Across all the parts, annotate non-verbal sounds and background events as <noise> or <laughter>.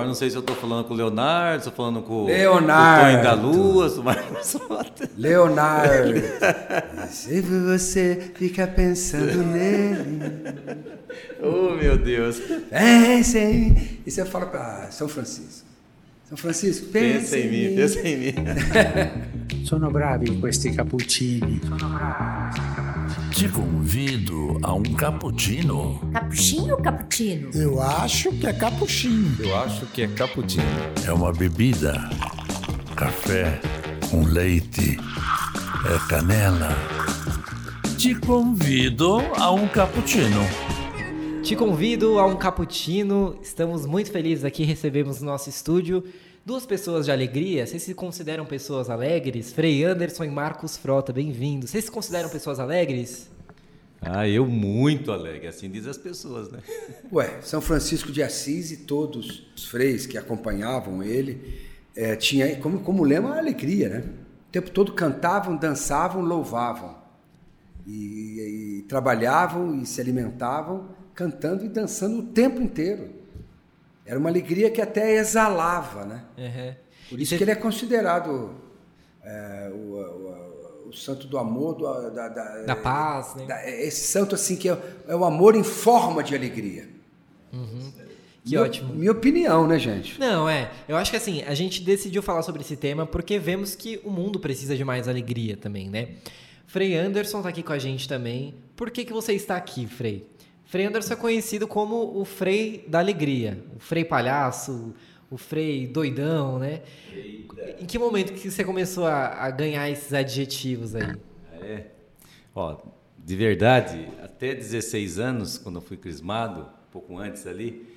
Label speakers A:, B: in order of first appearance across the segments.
A: Agora não sei se eu estou falando com o Leonardo, estou falando com
B: Leonardo.
A: o Tonho da Lua, o Marcos Frota.
B: Leonardo. <laughs> Sempre você fica pensando nele.
A: Oh, meu Deus.
B: Pensa em mim. E você fala para São Francisco. São Francisco, pensa,
A: Pensa em mim, pensa em mim. <laughs>
C: Sono bravi questi cappuccini.
D: Te convido a um cappuccino.
E: Capuchinho ou cappuccino?
F: Eu acho que é capuchinho.
G: Eu acho que é cappuccino.
D: É uma bebida. Café com leite. É canela. Te convido a um cappuccino.
H: Te convido a um cappuccino. Estamos muito felizes aqui. Recebemos no nosso estúdio duas pessoas de alegria. Vocês se consideram pessoas alegres? Frei Anderson e Marcos Frota, bem-vindos. Vocês se consideram pessoas alegres?
A: Ah, eu muito alegre, assim dizem as pessoas, né? <laughs>
B: Ué, São Francisco de Assis e todos os freis que acompanhavam ele é, tinha como, como lema a alegria, né? O tempo todo cantavam, dançavam, louvavam. E, e trabalhavam e se alimentavam cantando e dançando o tempo inteiro. Era uma alegria que até exalava, né?
H: Uhum.
B: Por isso que ele é considerado é, o, o, o, santo do amor, do, da, da,
H: da, paz, né?
B: Da, esse santo assim que é, é, o amor em forma de alegria.
H: Uhum. Que
B: minha,
H: ótimo.
B: Minha opinião, né, gente?
H: Não, é. Eu acho que assim, a gente decidiu falar sobre esse tema porque vemos que o mundo precisa de mais alegria também, né? Frei Anderson tá aqui com a gente também. Por que, que você está aqui, Frei? Frei Anderson é conhecido como o Frei da Alegria, o Frei Palhaço, o Frei Doidão, né? Eita. Em que momento que você começou a, a ganhar esses adjetivos aí?
A: É. Ó, de verdade, até 16 anos, quando eu fui crismado, um pouco antes ali,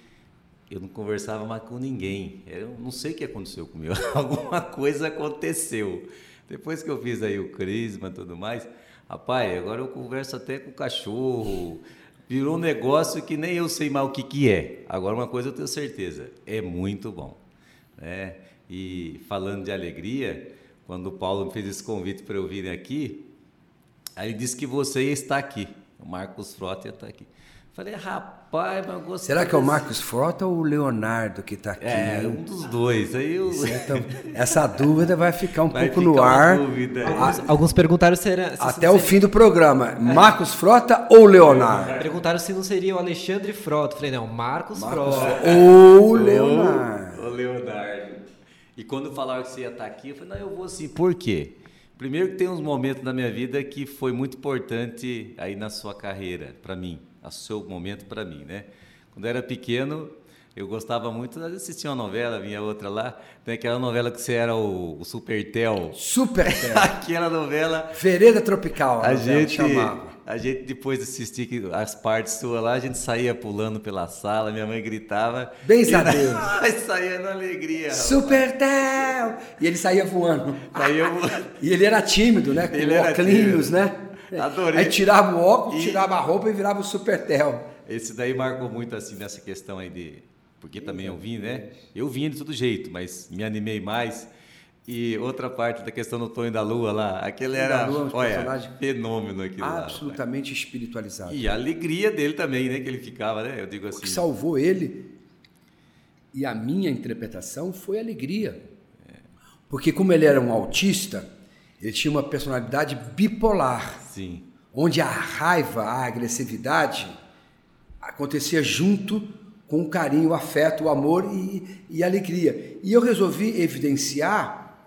A: eu não conversava mais com ninguém. Eu não sei o que aconteceu comigo. <laughs> Alguma coisa aconteceu. Depois que eu fiz aí o crisma e tudo mais, rapaz, agora eu converso até com o cachorro. Virou um negócio que nem eu sei mais o que, que é. Agora, uma coisa eu tenho certeza: é muito bom. Né? E falando de alegria, quando o Paulo fez esse convite para eu vir aqui, aí ele disse que você está aqui. O Marcos Frota estar aqui. Falei, rapaz, mas gostei.
B: Será que é o Marcos Frota ou o Leonardo que está aqui?
A: É, um dos dois. Aí eu...
B: Essa dúvida vai ficar um vai pouco ficar no ar.
H: Alguns, alguns, perguntaram se era. Se
B: Até o seria... fim do programa. Marcos Frota ou Leonardo?
H: Perguntaram se não seria o Alexandre Frota. Falei, não, Marcos, Marcos Frota.
B: Ou Leonardo.
A: Ou Leonardo. E quando falaram que você ia estar aqui, eu falei, não, eu vou assim. Por quê? Primeiro que tem uns momentos na minha vida que foi muito importante aí na sua carreira, para mim a seu momento para mim, né? Quando eu era pequeno, eu gostava muito de assistir uma novela, vinha outra lá. Tem aquela novela que você era o, o Supertel.
B: Supertel. <laughs>
A: aquela novela.
B: Vereda Tropical.
A: A, a gente chamava. A gente depois de assistir as partes suas lá, a gente saía pulando pela sala, minha mãe gritava.
B: Bem a Deus. <laughs>
A: Mas saía na alegria.
B: Supertel! E ele saía voando.
A: Saía <laughs> voando.
B: e ele era tímido, né? Com ele óculos, né?
A: Adorei.
B: Aí tirava o óculos, e... tirava a roupa e virava o supertel.
A: Esse daí marcou muito assim nessa questão aí de. Porque também eu vim, né? Eu vim de todo jeito, mas me animei mais. E outra parte da questão do Tonho da Lua lá, aquele era, Lua, um olha, fenômeno aquilo
B: Absolutamente
A: lá,
B: espiritualizado.
A: E a alegria dele também, né? Que ele ficava, né? Eu digo assim. O
B: que salvou ele e a minha interpretação foi alegria. Porque como ele era um autista, ele tinha uma personalidade bipolar.
A: Sim.
B: Onde a raiva, a agressividade acontecia junto com o carinho, o afeto, o amor e, e a alegria. E eu resolvi evidenciar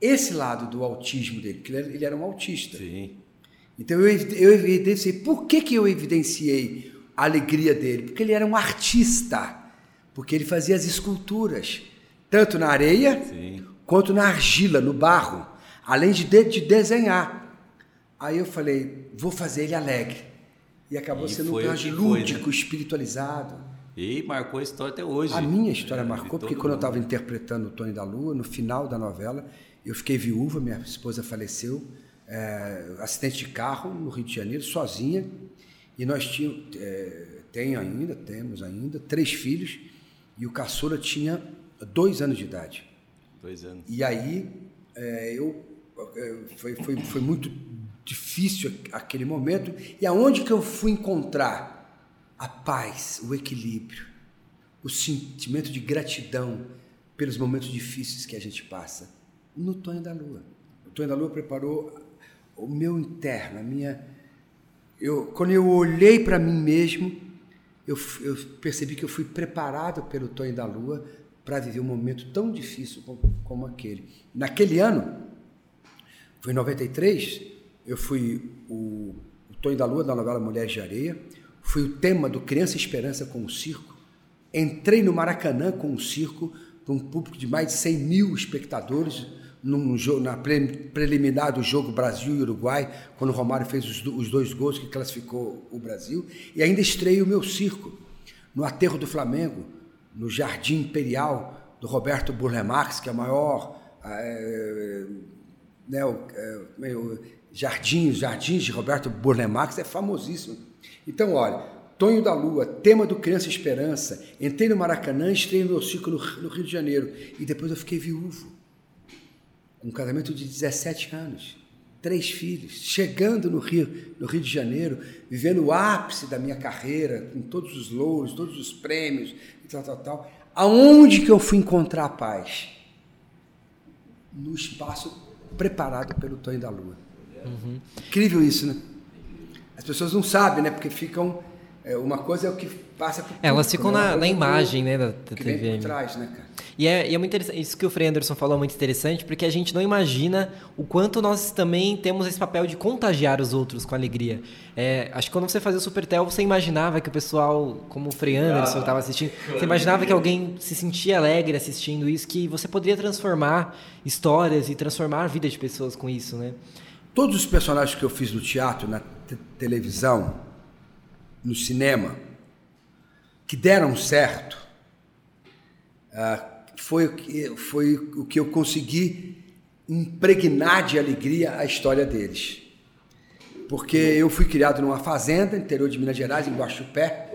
B: esse lado do autismo dele, porque ele era um autista.
A: Sim.
B: Então eu, eu evidenciei. Por que, que eu evidenciei a alegria dele? Porque ele era um artista. Porque ele fazia as esculturas, tanto na areia
A: Sim.
B: quanto na argila, no barro além de, de, de desenhar. Aí eu falei, vou fazer ele alegre. E acabou e sendo um personagem lúdico, foi, né? espiritualizado.
A: E marcou a história até hoje.
B: A minha história é, marcou, porque quando mundo. eu estava interpretando o Tony da Lua, no final da novela, eu fiquei viúva, minha esposa faleceu, é, acidente de carro no Rio de Janeiro, sozinha. E nós tínhamos, é, tenho ainda, temos ainda, três filhos, e o caçula tinha dois anos de idade.
A: Dois anos.
B: E aí é, eu foi, foi, foi muito difícil aquele momento. E aonde que eu fui encontrar a paz, o equilíbrio? o sentimento de gratidão pelos momentos difíceis que a gente passa? No Tonho da Lua. O Tonho da Lua preparou o meu interno, a minha. Eu, quando eu olhei para mim mesmo, eu, eu, percebi que eu fui preparado pelo Tonho da Lua para viver um momento tão difícil como, como aquele. Naquele ano, foi em 93, eu fui o, o Tonho da Lua da novela Mulheres de Areia, fui o tema do Criança Esperança com o circo, entrei no Maracanã com o circo para um público de mais de 100 mil espectadores num jogo, na preliminar do jogo Brasil e Uruguai, quando o Romário fez os, os dois gols que classificou o Brasil, e ainda estreio o meu circo no aterro do Flamengo, no Jardim Imperial do Roberto Burlemax, que é o maior é, né, o, é, o Jardins, Jardins de Roberto Burlemax é famosíssimo. Então, olha, Tonho da Lua, tema do Criança Esperança, entrei no Maracanã, estreiei meu ciclo no Rio de Janeiro e depois eu fiquei viúvo um casamento de 17 anos, três filhos, chegando no Rio, no Rio de Janeiro, vivendo o ápice da minha carreira, com todos os louros, todos os prêmios, e tal, tal, tal. Aonde que eu fui encontrar a paz? No espaço preparado pelo Tonho da Lua. Uhum. Incrível isso, né? As pessoas não sabem, né? Porque ficam. É, uma coisa é o que passa por.
H: Elas ficam né? na, na imagem, né? Da, da
B: que TV. Vem por trás, né, cara?
H: E é, e é muito interessante, isso que o Frei Anderson falou é muito interessante, porque a gente não imagina o quanto nós também temos esse papel de contagiar os outros com alegria. É, acho que quando você fazia o Supertel, você imaginava que o pessoal, como o Frei Anderson estava assistindo, você imaginava que alguém se sentia alegre assistindo isso, que você poderia transformar histórias e transformar a vida de pessoas com isso, né?
B: Todos os personagens que eu fiz no teatro, na televisão, no cinema, que deram certo, uh, foi, foi o que eu consegui impregnar de alegria a história deles. Porque eu fui criado numa fazenda, interior de Minas Gerais, em Guaxupé,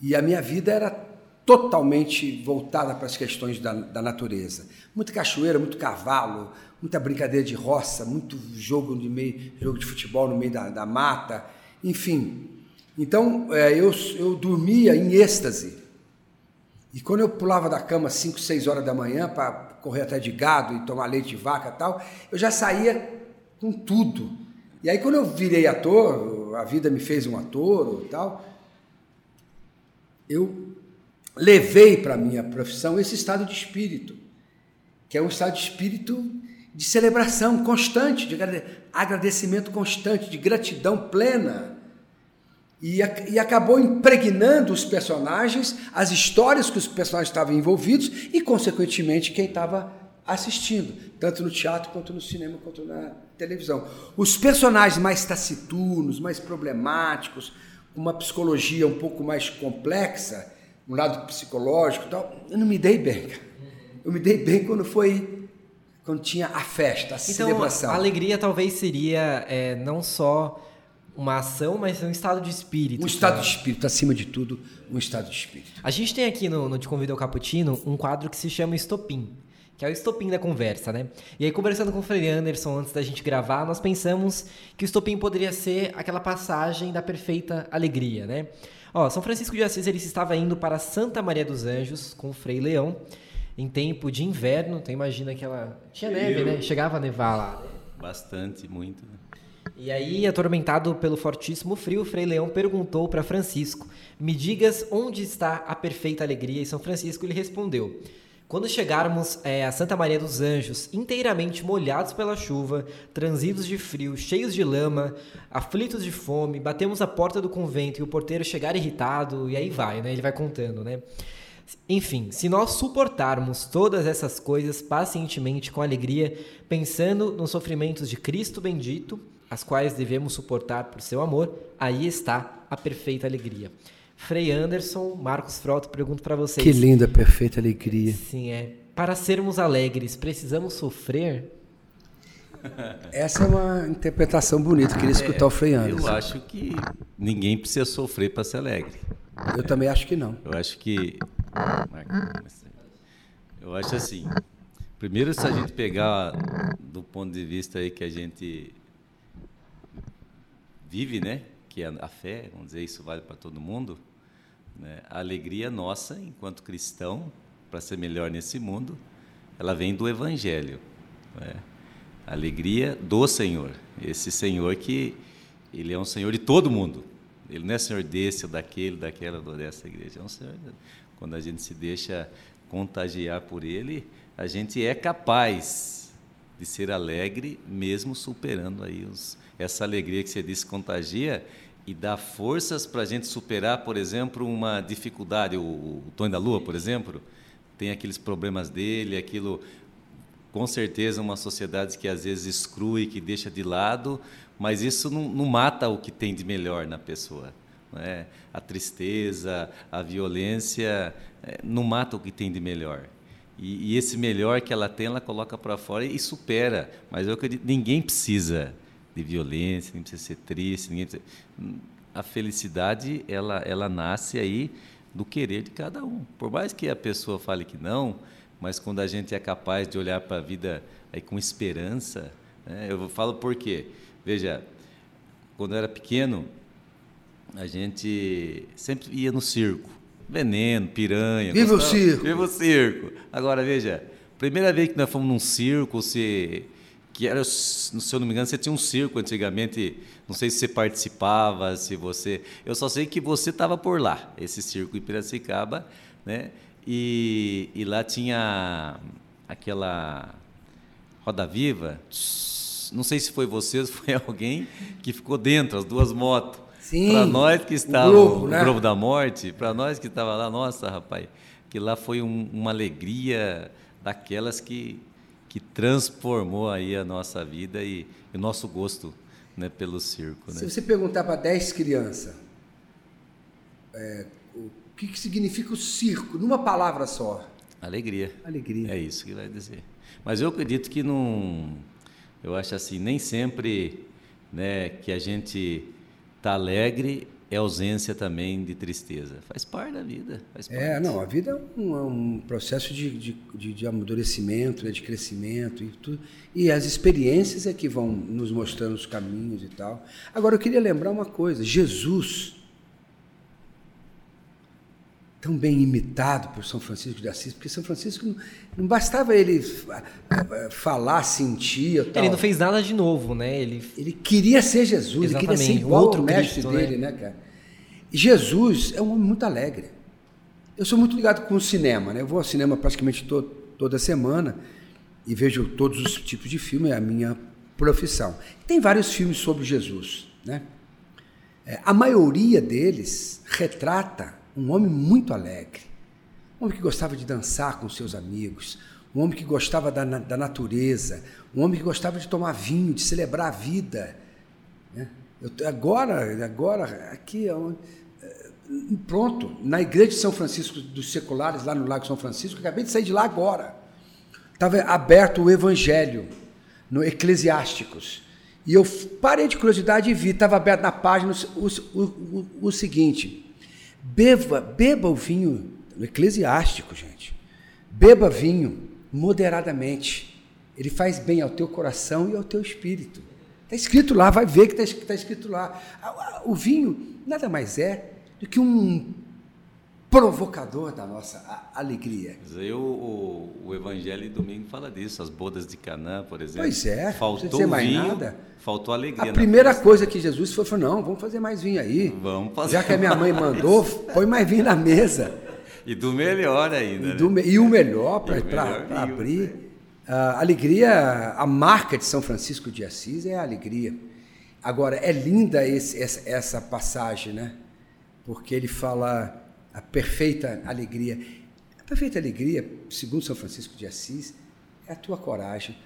B: e a minha vida era totalmente voltada para as questões da, da natureza. Muita cachoeira, muito cavalo, muita brincadeira de roça, muito jogo de meio, jogo de futebol no meio da, da mata, enfim. Então é, eu, eu dormia em êxtase e quando eu pulava da cama 5, 6 horas da manhã para correr até de gado e tomar leite de vaca e tal, eu já saía com tudo. E aí quando eu virei ator, a vida me fez um ator e tal, eu levei para a minha profissão esse estado de espírito, que é um estado de espírito de celebração constante, de agradecimento constante, de gratidão plena e, e, acabou impregnando os personagens, as histórias que os personagens estavam envolvidos e, consequentemente, quem estava assistindo, tanto no teatro quanto no cinema quanto na televisão. Os personagens mais taciturnos, mais problemáticos, com uma psicologia um pouco mais complexa, um lado psicológico, tal, eu não me dei bem. Eu me dei bem quando foi quando tinha a festa, a então, celebração.
H: A alegria talvez seria é, não só uma ação, mas um estado de espírito.
B: Um estado de espírito, acima de tudo, um estado de espírito.
H: A gente tem aqui no, no Te Convido ao Cappuccino um quadro que se chama Estopim, que é o estopim da conversa, né? E aí, conversando com o Frei Anderson antes da gente gravar, nós pensamos que o estopim poderia ser aquela passagem da perfeita alegria, né? Ó, São Francisco de Assis ele estava indo para Santa Maria dos Anjos com o Frei Leão em tempo de inverno, então imagina que ela tinha neve, né? Chegava a nevar lá.
A: Bastante, muito. Né?
H: E aí, atormentado pelo fortíssimo frio, Frei Leão perguntou para Francisco: Me digas onde está a perfeita alegria? E São Francisco lhe respondeu: Quando chegarmos é, a Santa Maria dos Anjos, inteiramente molhados pela chuva, transidos de frio, cheios de lama, aflitos de fome, batemos a porta do convento e o porteiro chegar irritado, e aí vai, né? Ele vai contando, né? Enfim, se nós suportarmos todas essas coisas pacientemente, com alegria, pensando nos sofrimentos de Cristo bendito, as quais devemos suportar por seu amor, aí está a perfeita alegria. Frei Anderson, Marcos Frota, pergunto para vocês.
B: Que linda, perfeita alegria.
H: Sim, é. Para sermos alegres, precisamos sofrer? <laughs>
B: Essa é uma interpretação bonita, queria escutar é, o Frei Anderson.
A: Eu acho que ninguém precisa sofrer para ser alegre.
B: Eu também acho que não.
A: Eu acho que. Eu acho assim. Primeiro, se a gente pegar do ponto de vista aí que a gente vive, né? Que a, a fé, vamos dizer, isso vale para todo mundo. Né? A alegria nossa, enquanto cristão, para ser melhor nesse mundo, ela vem do Evangelho. Né? A alegria do Senhor. Esse Senhor que ele é um Senhor de todo mundo. Ele não é Senhor desse daquele, daquela dessa igreja. É um Senhor. Quando a gente se deixa contagiar por Ele, a gente é capaz de ser alegre, mesmo superando aí os, essa alegria que você disse contagia e dá forças para a gente superar, por exemplo, uma dificuldade. O, o Tony da Lua, por exemplo, tem aqueles problemas dele, aquilo. Com certeza, uma sociedade que às vezes exclui, que deixa de lado, mas isso não, não mata o que tem de melhor na pessoa. É? A tristeza, a violência, é, não mata o que tem de melhor. E, e esse melhor que ela tem, ela coloca para fora e supera. Mas eu acredito, ninguém precisa de violência, ninguém precisa ser triste, ninguém precisa... A felicidade, ela, ela nasce aí do querer de cada um. Por mais que a pessoa fale que não, mas quando a gente é capaz de olhar para a vida aí com esperança, né? eu falo por quê? Veja, quando eu era pequeno, a gente sempre ia no circo. Veneno, piranha.
B: Viva o circo!
A: Viva o circo! Agora, veja, primeira vez que nós fomos num circo, se que era, se eu não me engano, você tinha um circo antigamente, não sei se você participava, se você... Eu só sei que você estava por lá, esse circo em Piracicaba, né? E, e lá tinha aquela roda viva, não sei se foi você ou foi <laughs> alguém que ficou dentro, as duas motos. Para nós que estávamos, o, né? o Globo da Morte, para nós que estava lá, nossa, rapaz, que lá foi um, uma alegria daquelas que que transformou aí a nossa vida e o nosso gosto né, pelo circo. Né?
B: Se você perguntar para 10 crianças é, o que, que significa o circo, numa palavra só.
A: Alegria.
B: Alegria.
A: É isso que vai dizer. Mas eu acredito que não. Eu acho assim, nem sempre né, que a gente está alegre é ausência também de tristeza. Faz parte da vida.
B: É, não, a vida é um, é um processo de, de, de, de amadurecimento, né, de crescimento e tudo. E as experiências é que vão nos mostrando os caminhos e tal. Agora, eu queria lembrar uma coisa: Jesus, tão bem imitado por São Francisco de Assis, porque São Francisco não, não bastava ele falar, sentir. Tal.
H: Ele não fez nada de novo, né? Ele,
B: ele queria ser Jesus, Exatamente. ele queria ser igual outro ao mestre Cristo, dele, né, né cara? Jesus é um homem muito alegre. Eu sou muito ligado com o cinema, né? Eu vou ao cinema praticamente to toda semana e vejo todos os tipos de filme, é a minha profissão. Tem vários filmes sobre Jesus, né? É, a maioria deles retrata um homem muito alegre, um homem que gostava de dançar com seus amigos, um homem que gostava da, da natureza, um homem que gostava de tomar vinho, de celebrar a vida. Né? Eu, agora, agora aqui é onde pronto, na igreja de São Francisco dos Seculares, lá no Lago São Francisco, acabei de sair de lá agora. Estava aberto o Evangelho, no Eclesiásticos. E eu parei de curiosidade e vi, estava aberto na página o, o, o, o seguinte: beba, beba o vinho, Eclesiástico, gente. Beba vinho moderadamente. Ele faz bem ao teu coração e ao teu espírito. Está escrito lá, vai ver que está tá escrito lá. O vinho nada mais é do que um provocador da nossa alegria.
A: Eu, o, o Evangelho de domingo fala disso, as bodas de Canaã, por exemplo.
B: Pois é,
A: faltou não mais vinho, nada. faltou alegria.
B: A primeira coisa que Jesus foi, falou, não, vamos fazer mais vinho aí.
A: Vamos fazer.
B: Já que a minha mãe mandou, põe mais vinho na mesa.
A: E do melhor ainda.
B: E, né? do, e o melhor para abrir. A alegria, a marca de São Francisco de Assis é a alegria. Agora, é linda esse, essa, essa passagem, né? porque ele fala a perfeita alegria. A perfeita alegria, segundo São Francisco de Assis, é a tua coragem.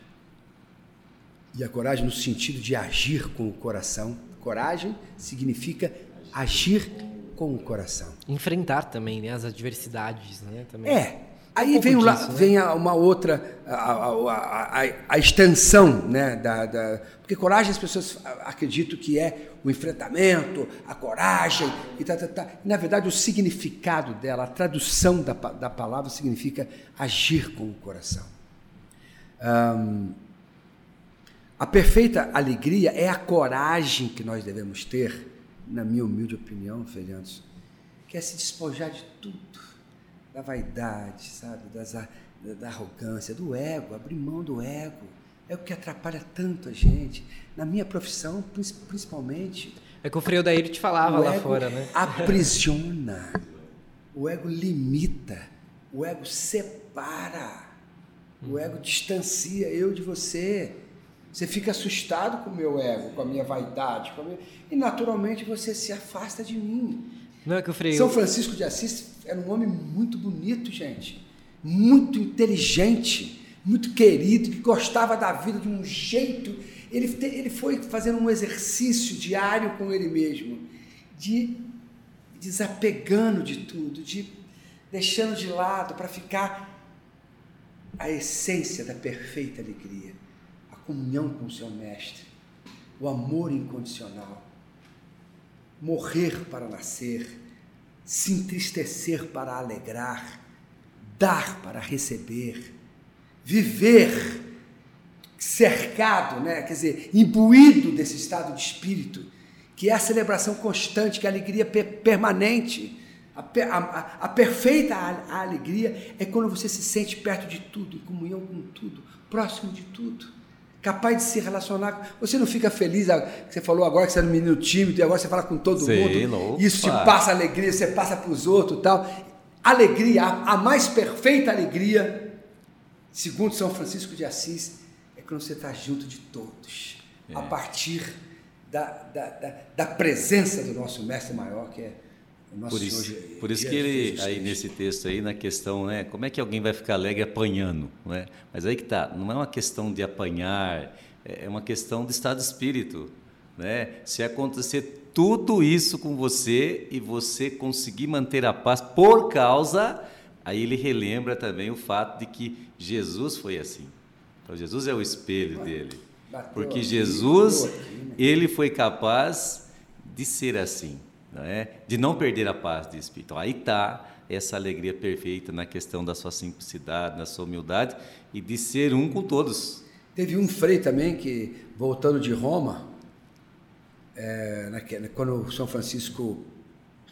B: E a coragem no sentido de agir com o coração. Coragem significa agir com o coração.
H: Enfrentar também né, as adversidades. Né, também.
B: É, Aí um vem, disso, lá, né? vem uma outra, a, a, a, a extensão, né, da, da, porque coragem as pessoas acreditam que é o enfrentamento, a coragem, e tá, tá, tá. na verdade o significado dela, a tradução da, da palavra significa agir com o coração. A perfeita alegria é a coragem que nós devemos ter, na minha humilde opinião, Fernandes, quer se despojar de tudo, da vaidade, sabe, das, da, da arrogância, do ego, abrir mão do ego. É o que atrapalha tanto a gente. Na minha profissão, principalmente.
H: É que o Frei Odair te falava lá fora, né?
B: Aprisiona. O ego limita. O ego separa. O ego distancia eu de você. Você fica assustado com o meu ego, com a minha vaidade, a minha... e naturalmente você se afasta de mim.
H: Não é que o Frei...
B: São Francisco de Assis era um homem muito bonito, gente. Muito inteligente, muito querido, que gostava da vida de um jeito. Ele, ele foi fazendo um exercício diário com ele mesmo, de desapegando de tudo, de deixando de lado para ficar a essência da perfeita alegria, a comunhão com o seu mestre, o amor incondicional, morrer para nascer, se entristecer para alegrar, dar para receber, viver cercado, né? quer dizer, imbuído desse estado de espírito, que é a celebração constante, que é a alegria permanente a, a, a perfeita a, alegria é quando você se sente perto de tudo, em comunhão com tudo, próximo de tudo, capaz de se relacionar. Você não fica feliz, você falou agora que você era um menino tímido e agora você fala com todo
A: Sei,
B: mundo. Isso te passa alegria, você passa para os outros tal. Alegria, a, a mais perfeita alegria, segundo São Francisco de Assis, é quando você está junto de todos, é. a partir da, da, da, da presença do nosso Mestre Maior, que é
A: por isso, por isso que ele, aí nesse texto aí, na questão, né, como é que alguém vai ficar alegre apanhando, né? Mas aí que tá, não é uma questão de apanhar, é, é uma questão de estado de espírito, né? Se acontecer tudo isso com você e você conseguir manter a paz por causa, aí ele relembra também o fato de que Jesus foi assim. Então Jesus é o espelho dele. Porque Jesus, né? ele foi capaz de ser assim não é? de não perder a paz de espírito. Aí está essa alegria perfeita na questão da sua simplicidade, na sua humildade e de ser um com todos.
B: Teve um frei também que, voltando de Roma, é, quando São Francisco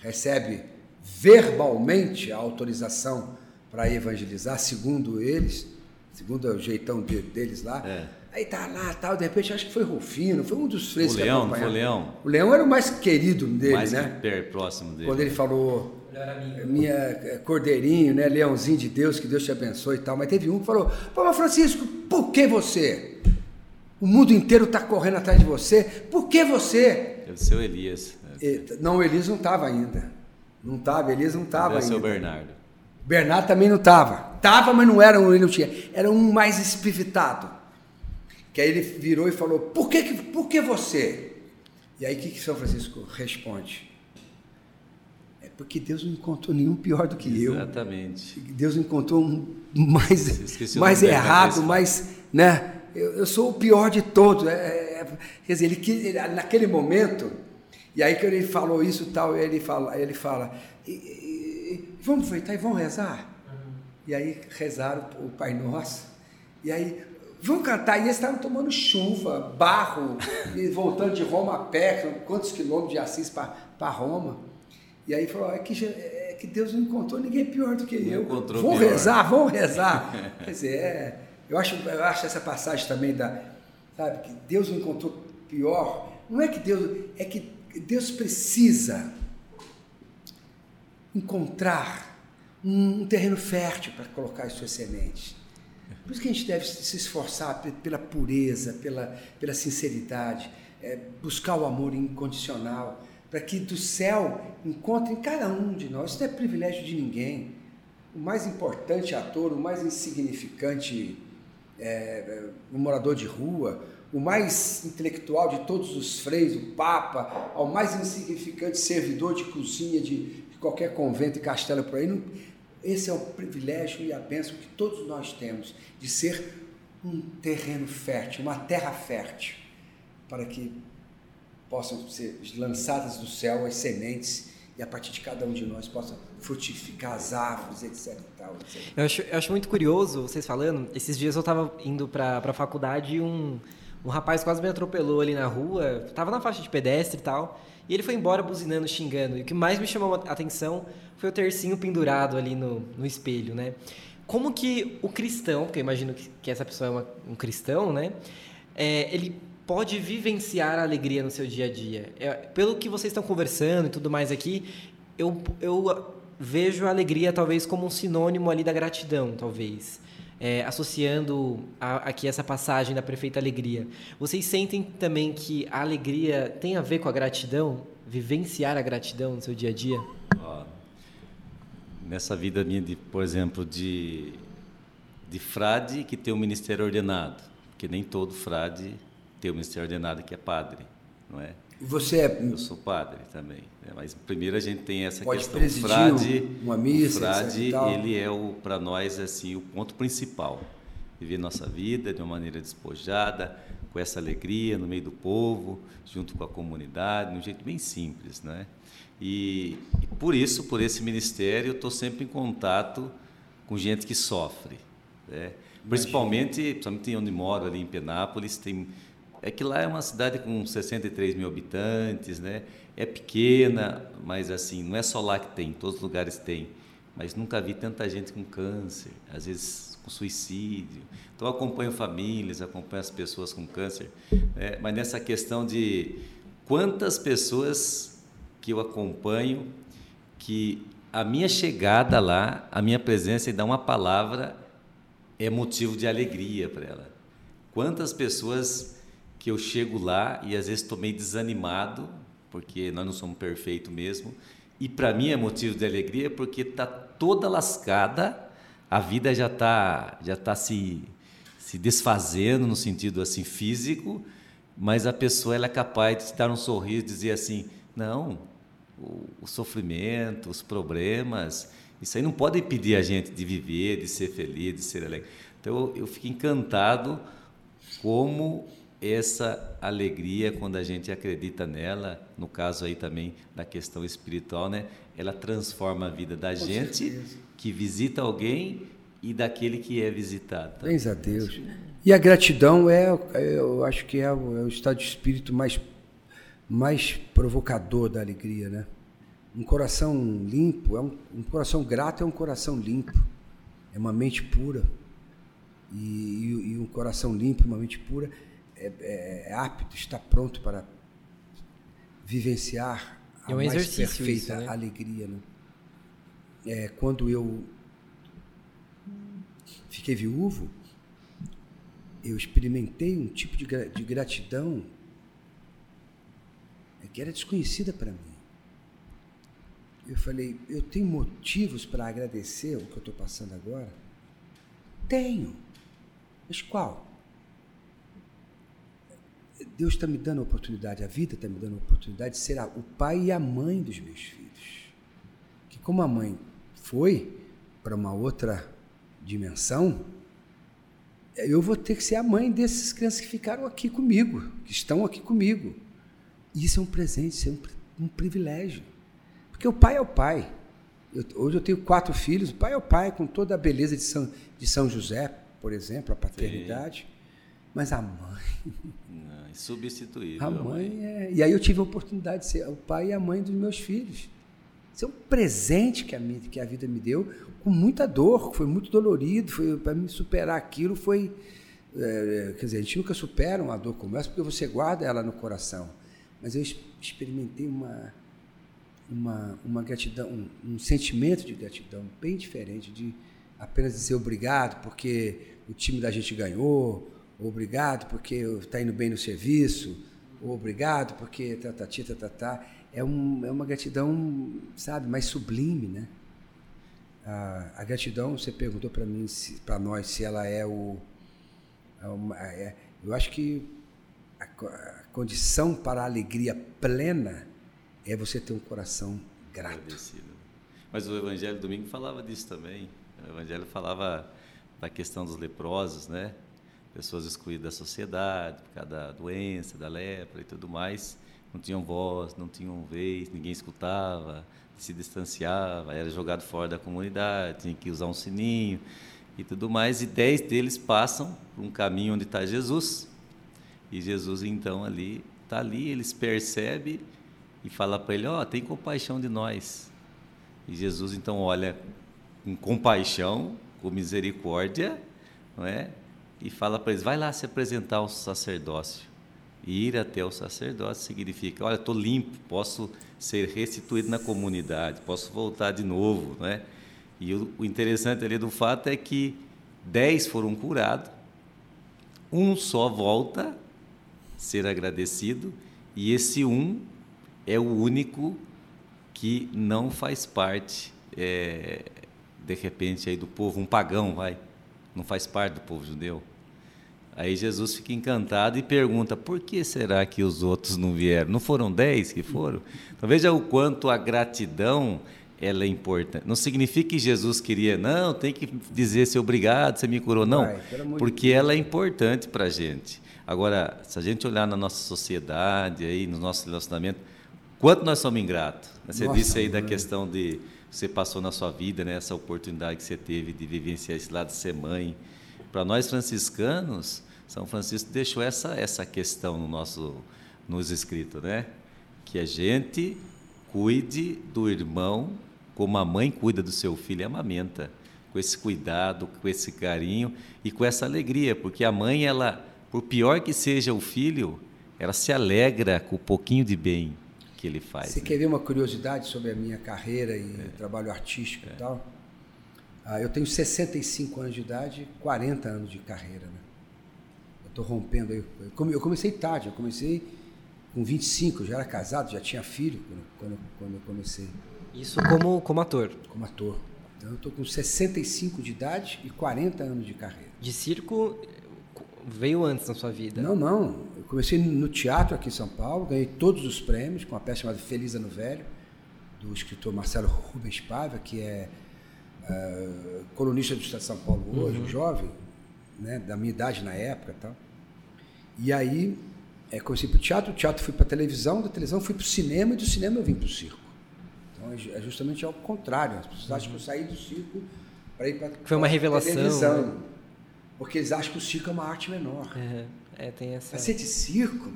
B: recebe verbalmente a autorização para evangelizar, segundo eles, segundo o jeitão de, deles lá, é. Aí tá lá, tal, de repente acho que foi Rufino, foi um dos freios
A: o
B: que
A: Leão, foi o Leão.
B: O Leão era o mais querido dele,
A: mais
B: né?
A: Mais próximo dele.
B: Quando ele falou, minha é, cordeirinho, né, leãozinho de Deus, que Deus te abençoe e tal. Mas teve um que falou, pô, Francisco, por que você? O mundo inteiro está correndo atrás de você, por que você?
A: Deve ser o Elias.
B: Não, o Elias não estava ainda. Não estava, Elias não estava ainda.
A: Deve ser o Bernardo.
B: Bernardo também não estava. Tava, mas não era um, ele não tinha. Era um mais espivitado. Que aí ele virou e falou: Por que, por que você? E aí o que, que São Francisco responde? É porque Deus não encontrou nenhum pior do que
A: Exatamente.
B: eu.
A: Exatamente.
B: Deus não encontrou um mais, mais errado, mais. Né? Eu, eu, sou o pior de todos. É, é, quer dizer, ele, ele, naquele momento, e aí que ele falou isso tal, ele fala, ele fala e, e, vamos aproveitar e vamos rezar. Uhum. E aí rezaram o Pai Nosso. E aí Vão cantar, e eles estavam tomando chuva, barro, e voltando de Roma a pé, quantos quilômetros de Assis para Roma. E aí falou: é que, é que Deus não encontrou ninguém pior do que não eu. Vão rezar, vão rezar. <laughs> Quer dizer, é, eu, acho, eu acho essa passagem também da. Sabe, que Deus não encontrou pior. Não é que Deus. É que Deus precisa encontrar um, um terreno fértil para colocar as suas sementes. Por isso que a gente deve se esforçar pela pureza, pela, pela sinceridade, é, buscar o amor incondicional, para que do céu encontre em cada um de nós. Isso não é privilégio de ninguém. O mais importante ator, o mais insignificante é, o morador de rua, o mais intelectual de todos os freis, o Papa, ao mais insignificante servidor de cozinha de, de qualquer convento e castelo por aí, não, esse é o privilégio e a bênção que todos nós temos de ser um terreno fértil, uma terra fértil, para que possam ser lançadas do céu as sementes e a partir de cada um de nós possam frutificar as árvores, etc. Etc.
H: Eu, acho, eu acho muito curioso vocês falando. Esses dias eu estava indo para a faculdade e um, um rapaz quase me atropelou ali na rua. Tava na faixa de pedestre e tal. E ele foi embora buzinando, xingando. E o que mais me chamou a atenção foi o tercinho pendurado ali no, no espelho, né? Como que o cristão, porque eu imagino que, essa pessoa é uma, um cristão, né? É, ele pode vivenciar a alegria no seu dia a dia. É, pelo que vocês estão conversando e tudo mais aqui, eu, eu vejo a alegria talvez como um sinônimo ali da gratidão, talvez. É, associando a, aqui essa passagem da perfeita alegria. Vocês sentem também que a alegria tem a ver com a gratidão? Vivenciar a gratidão no seu dia a dia?
A: Ó, nessa vida minha, de, por exemplo, de, de frade que tem o um ministério ordenado, porque nem todo frade tem o um ministério ordenado que é padre, não é?
B: Você é...
A: Eu sou padre também, né? mas primeiro a gente tem essa
B: Pode
A: questão.
B: presidir
A: frade,
B: uma missa,
A: o frade, ele é o para nós assim o ponto principal. Viver nossa vida de uma maneira despojada, com essa alegria no meio do povo, junto com a comunidade, de um jeito bem simples, né? E, e por isso, por esse ministério, eu estou sempre em contato com gente que sofre, né? Principalmente, principalmente onde moro ali em Penápolis, tem é que lá é uma cidade com 63 mil habitantes, né? É pequena, mas assim, não é só lá que tem, em todos os lugares tem. Mas nunca vi tanta gente com câncer, às vezes com suicídio. Então, acompanho famílias, acompanho as pessoas com câncer. Né? Mas nessa questão de quantas pessoas que eu acompanho que a minha chegada lá, a minha presença e dar uma palavra é motivo de alegria para ela. Quantas pessoas que eu chego lá e às vezes estou meio desanimado, porque nós não somos perfeitos mesmo, e para mim é motivo de alegria porque está toda lascada, a vida já está já tá se, se desfazendo no sentido assim físico, mas a pessoa ela é capaz de te dar um sorriso dizer assim, não, o, o sofrimento, os problemas, isso aí não pode impedir a gente de viver, de ser feliz, de ser alegre. Então eu, eu fico encantado como essa alegria quando a gente acredita nela, no caso aí também da questão espiritual, né? Ela transforma a vida da
B: Com
A: gente
B: certeza.
A: que visita alguém e daquele que é visitado.
B: Bens a Deus. E a gratidão é, eu acho que é o, é o estado de espírito mais, mais provocador da alegria, né? Um coração limpo, é um, um coração grato é um coração limpo, é uma mente pura. E, e, e um coração limpo, uma mente pura, é, é, é apto, está pronto para vivenciar a
H: É um
B: mais perfeita
H: isso, né?
B: alegria. Né? É, quando eu fiquei viúvo, eu experimentei um tipo de, de gratidão é, que era desconhecida para mim. Eu falei, eu tenho motivos para agradecer o que eu estou passando agora? Tenho. Mas qual? Deus está me dando a oportunidade, a vida está me dando a oportunidade de ser o pai e a mãe dos meus filhos. Que como a mãe foi para uma outra dimensão, eu vou ter que ser a mãe desses crianças que ficaram aqui comigo, que estão aqui comigo. E isso é um presente, isso é um, um privilégio. Porque o pai é o pai. Eu- hoje eu tenho quatro filhos, o pai é o pai, com toda a beleza de São, de São José, por exemplo, a paternidade. Mas a mãe,
A: Não, insubstituível.
B: a mãe é. E aí eu tive a oportunidade de ser o pai e a mãe dos meus filhos. Isso é um presente que a, mi- que a vida me deu, com muita dor, foi muito dolorido, foi para me superar aquilo foi. é, quer dizer, a gente nunca supera uma dor como essa porque você guarda ela no coração. Mas eu ex- experimentei uma, uma, uma gratidão, um, um sentimento de gratidão bem diferente de apenas dizer obrigado porque o time da gente ganhou, ou obrigado porque está indo bem no serviço, obrigado porque tá, tatati, tatatá. É, um, é uma gratidão, sabe, mais sublime, né? A, a gratidão, você perguntou para mim, para nós, se ela é o. é uma- é- eu acho que a, a condição para a alegria plena é você ter um coração grato.
A: Mas o Evangelho domingo falava disso também. O Evangelho falava da questão dos leprosos, né? Pessoas excluídas da sociedade por causa da doença, da lepra e tudo mais. Não tinham voz, não tinham vez, ninguém escutava, se distanciava, era jogado fora da comunidade, tinha que usar um sininho e tudo mais. E dez deles passam por um caminho onde está Jesus. E Jesus, então, ali está ali, eles percebem e fala para ele: Ó, oh, tem compaixão de nós. E Jesus então olha com compaixão, com misericórdia, não é? E fala para eles: vai lá se apresentar ao sacerdócio. E ir até o sacerdócio significa: olha, estou limpo, posso ser restituído na comunidade, posso voltar de novo, não é? E o, o interessante ali do fato é que dez foram curados, um só volta ser agradecido, e esse um é o único que não faz parte, é, de repente, aí do povo, um pagão, vai, não faz parte do povo judeu. Aí Jesus fica encantado e pergunta: por que será que os outros não vieram? Não foram dez que foram? Então veja o quanto a gratidão ela é importante. Não significa que Jesus queria, não, tem que dizer se obrigado, você me curou. Não, porque ela é importante para a gente. Agora, se a gente olhar na nossa sociedade, aí, no nosso relacionamento, quanto nós somos ingratos. Né? Você nossa, disse aí da questão de você passou na sua vida, né, essa oportunidade que você teve de vivenciar esse lado de ser mãe. Para nós franciscanos, São Francisco deixou essa, essa questão no nosso, nos escritos, né? Que a gente cuide do irmão como a mãe cuida do seu filho e amamenta, com esse cuidado, com esse carinho e com essa alegria, porque a mãe, ela, por pior que seja o filho, ela se alegra com o pouquinho de bem que ele faz.
B: Você né? quer ver uma curiosidade sobre a minha carreira e é. trabalho artístico é. e tal? Ah, eu tenho 65 anos de idade e 40 anos de carreira. Né? Eu estou rompendo aí. Eu comecei tarde, eu comecei com 25, eu já era casado, já tinha filho quando, quando eu comecei.
H: Isso como, como ator?
B: Como ator. Então eu estou com 65 de idade e 40 anos de carreira.
H: De circo veio antes na sua vida?
B: Não, não. Comecei no teatro aqui em São Paulo, ganhei todos os prêmios com uma peça chamada Feliz Ano Velho, do escritor Marcelo Rubens Paiva, que é uh, colunista do Estado de São Paulo hoje, uhum. jovem, né, da minha idade na época e tal. E aí é, comecei para o teatro, do teatro fui para a televisão, da televisão fui para o cinema e do cinema eu vim para o circo. Então é, é justamente ao contrário. As pessoas acham que eu saí do circo para ir para
H: Foi uma revelação. Televisão,
B: né? Porque eles acham que o circo é uma arte menor.
H: É, é tem essa.
B: Vai ser de circo?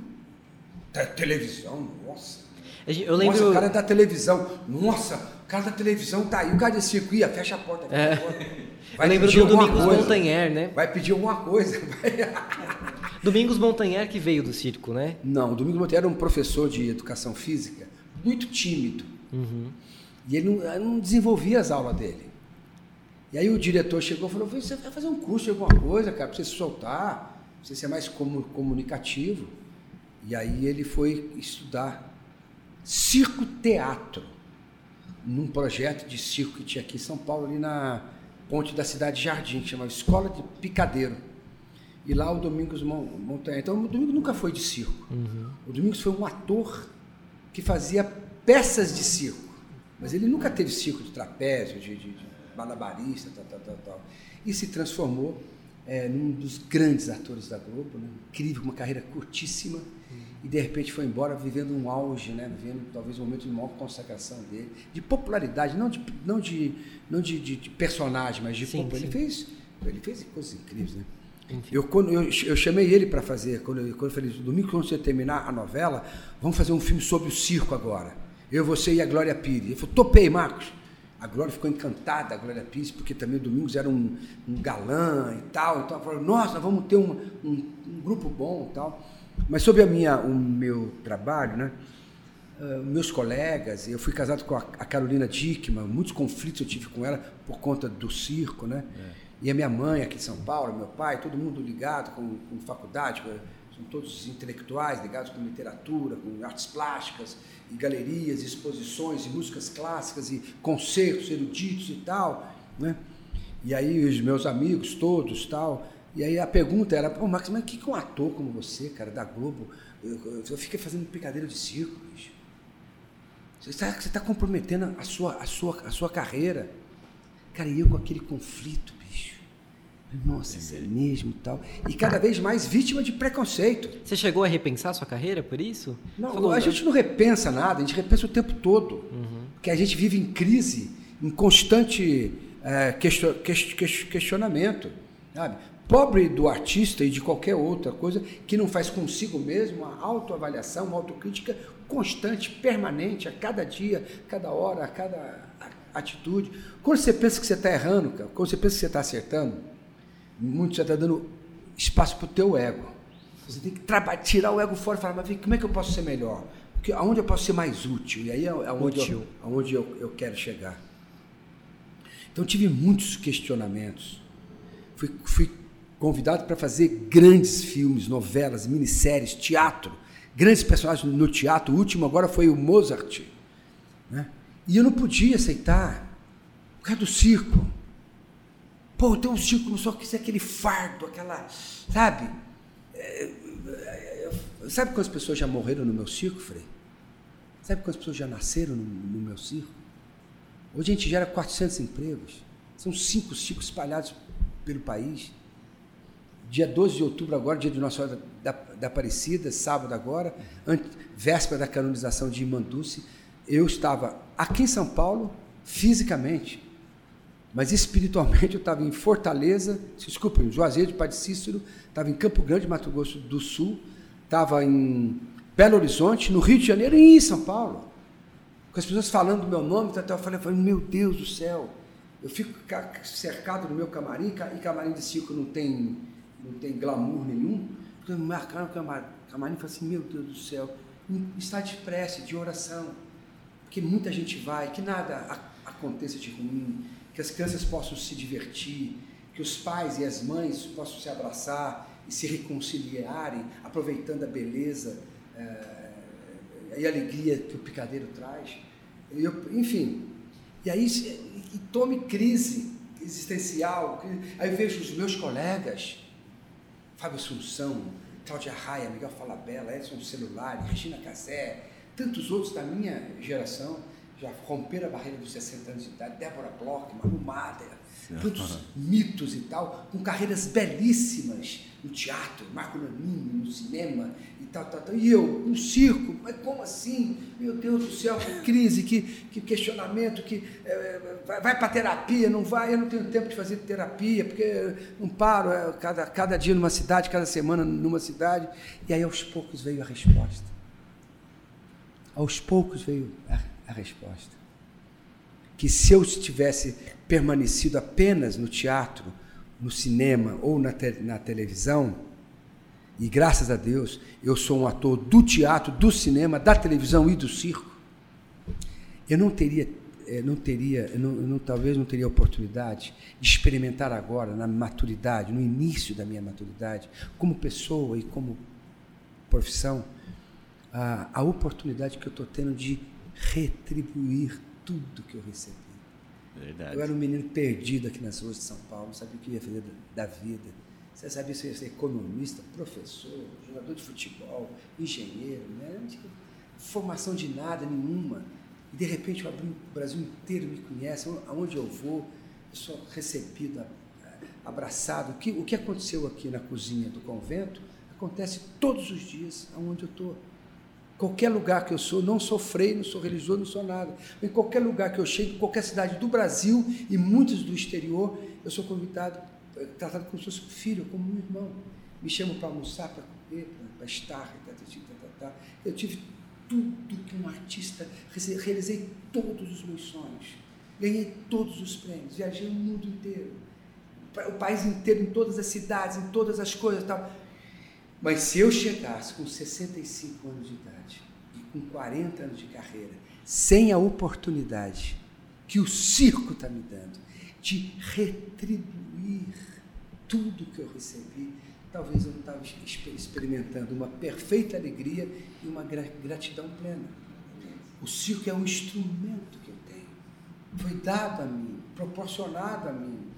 B: Da televisão, nossa.
H: Eu lembro...
B: Nossa, o cara da televisão. Nossa, o cara da televisão tá aí. O cara de circo ia, fecha a porta, fecha
H: é.
B: a porta. <laughs>
H: Vai eu lembro do Domingos coisa. Montanher, né?
B: Vai pedir alguma coisa. <laughs>
H: Domingos Montanher que veio do circo, né?
B: Não, o Domingos Montanher era um professor de educação física, muito tímido.
H: Uhum.
B: E ele não, não, desenvolvia as aulas dele. E aí o diretor chegou e falou: Você vai fazer um curso de alguma coisa, cara, para você se soltar, pra você ser mais comunicativo. E aí ele foi estudar circo-teatro num projeto de circo que tinha aqui em São Paulo, ali na ponte da cidade Jardim, que chamava Escola de Picadeiro. E lá o Domingos Montanha. Então o Domingos nunca foi de circo.
H: Uhum.
B: O Domingos foi um ator que fazia peças de circo. Mas ele nunca teve circo de trapézio, de, de, de malabarista, tal, tal, tal, tal. E se transformou é, num dos grandes atores da Globo, né? incrível, uma carreira curtíssima. Uhum. E de repente foi embora vivendo um auge, né? vivendo talvez um momento de maior consagração dele, de popularidade, não de, não de, não de, de, de personagem, mas de sim, sim. Ele fez, ele fez coisas incríveis, né? Eu, quando, eu, eu chamei ele para fazer, quando eu, quando eu falei, domingo, quando você terminar a novela, vamos fazer um filme sobre o circo agora. Eu, você e a Glória Pires. Ele falou, topei, Marcos. A Glória ficou encantada, a Glória Pires, porque também o Domingos era um, um galã e tal. Então ela falou, nossa, vamos ter um, um, um, grupo bom e tal. Mas sobre a minha, o meu trabalho, né? Uh, meus colegas, eu fui casado com a, a Carolina Dickman, muitos conflitos eu tive com ela por conta do circo, né? É. E a minha mãe aqui de São Paulo, meu pai, todo mundo ligado com, com faculdade, são todos intelectuais ligados com literatura, com artes plásticas, e galerias, e exposições, e músicas clássicas, e concertos eruditos e tal, né? E aí os meus amigos todos, tal, e aí a pergunta era, pô, Max, mas o que, um ator como você, cara, da Globo, eu, eu, eu fazendo picadeiro de circo, bicho. Você está, você está comprometendo a sua, a, sua, a sua carreira. Cara, e eu com aquele conflito, nossa, é mesmo tal. E cada vez mais vítima de preconceito.
H: Você chegou a repensar a sua carreira por isso?
B: Não, Falou, a gente não repensa nada, a gente repensa o tempo todo.
H: Uhum.
B: Porque a gente vive em crise, em constante é, question, questionamento. sabe? Pobre do artista e de qualquer outra coisa que não faz consigo mesmo uma autoavaliação, uma autocrítica constante, permanente, a cada dia, cada hora, a cada atitude. Quando você pensa que você está errando, cara, quando você pensa que você está acertando, muito você está dando espaço para o teu ego. Você tem que trabalhar, tirar o ego fora e falar, mas como é que eu posso ser melhor? Porque, aonde eu posso ser mais útil? E aí é aonde, eu, aonde eu, eu quero chegar. Então tive muitos questionamentos. Fui, fui convidado para fazer grandes filmes, novelas, minisséries, teatro, grandes personagens no teatro. O último agora foi o Mozart. Né? E eu não podia aceitar, por causa do circo. Pô, tem um circo, só que aquele fardo, aquela. Sabe? É, é, sabe quantas pessoas já morreram no meu circo, Frei? Sabe quantas pessoas já nasceram no, no meu circo? Hoje a gente gera 400 empregos. São cinco circos espalhados pelo país. Dia 12 de outubro, agora, dia de Nossa Senhora da, da Aparecida, sábado agora, véspera da canonização de Imanduce, eu estava aqui em São Paulo, fisicamente, mas espiritualmente eu estava em Fortaleza, desculpa, em Juazeiro de Padre Cícero, estava em Campo Grande, Mato Grosso do Sul, estava em Belo Horizonte, no Rio de Janeiro e em São Paulo. Com as pessoas falando do meu nome, até eu falei, meu Deus do céu, eu fico cercado no meu camarim, e camarim de circo não tem, não tem glamour nenhum, porque me marcaram o camarim, camarim e falei assim, meu Deus do céu, está de prece, de oração, que muita gente vai, que nada aconteça de ruim, que as crianças possam se divertir, que os pais e as mães possam se abraçar e se reconciliarem, aproveitando a beleza é, e a alegria que o picadeiro traz. Eu, enfim, e aí e tome crise existencial. Aí vejo os meus colegas, Fábio Assunção, Cláudia Raia, Miguel Falabella, Edson Celular, Regina Casé, tantos outros da minha geração já romperam a barreira dos 60 anos de idade, Débora Bloch, Manu Mader, tantos mitos e tal, com carreiras belíssimas no teatro, Marco Nanini, no cinema e tal, tal, tal. E eu, no circo, mas como assim? Meu Deus do céu, que crise, que, que questionamento, que é, vai, vai para terapia, não vai, eu não tenho tempo de fazer terapia, porque não paro, é, cada, cada dia numa cidade, cada semana numa cidade. E aí aos poucos veio a resposta. Aos poucos veio a, a resposta. Que se eu tivesse permanecido apenas no teatro, no cinema ou na, te, na televisão, e graças a Deus eu sou um ator do teatro, do cinema, da televisão e do circo, eu não teria, eh, não teria, não, não, talvez não teria oportunidade de experimentar agora, na maturidade, no início da minha maturidade, como pessoa e como profissão, a, a oportunidade que eu estou tendo de retribuir tudo que eu recebi. Verdade. Eu era um menino perdido aqui nas ruas de São Paulo, não sabia o que ia fazer da, vida. Você sabia se eu ia ser economista, professor, jogador de futebol, engenheiro, né? não tinha formação de nada nenhuma. E de repente o Brasil inteiro me conhece, aonde eu vou, eu sou recebido, abraçado. O que, o que aconteceu aqui na cozinha do convento acontece todos os dias aonde eu estou. Qualquer lugar que eu sou, não sou freio, não sou religioso, não sou nada. Em qualquer lugar que eu chego, em qualquer cidade do Brasil e muitos do exterior, eu sou convidado, eh, tratado como se fosse um filho, como um irmão. Me chamam para almoçar, para comer, para estar, tá, tá, tá, Eu tive tudo que um artista, realizei todos os meus sonhos, ganhei todos os prêmios, viajei o mundo inteiro, o país inteiro, em todas as cidades, em todas as coisas tal. Mas se eu chegasse com 65 anos de idade e com 40 anos de carreira, sem a oportunidade que o circo está me dando de retribuir tudo que eu recebi, talvez eu não estava experimentando uma perfeita alegria e uma gratidão plena. O circo é um instrumento que eu tenho. Foi dado a mim, proporcionado a mim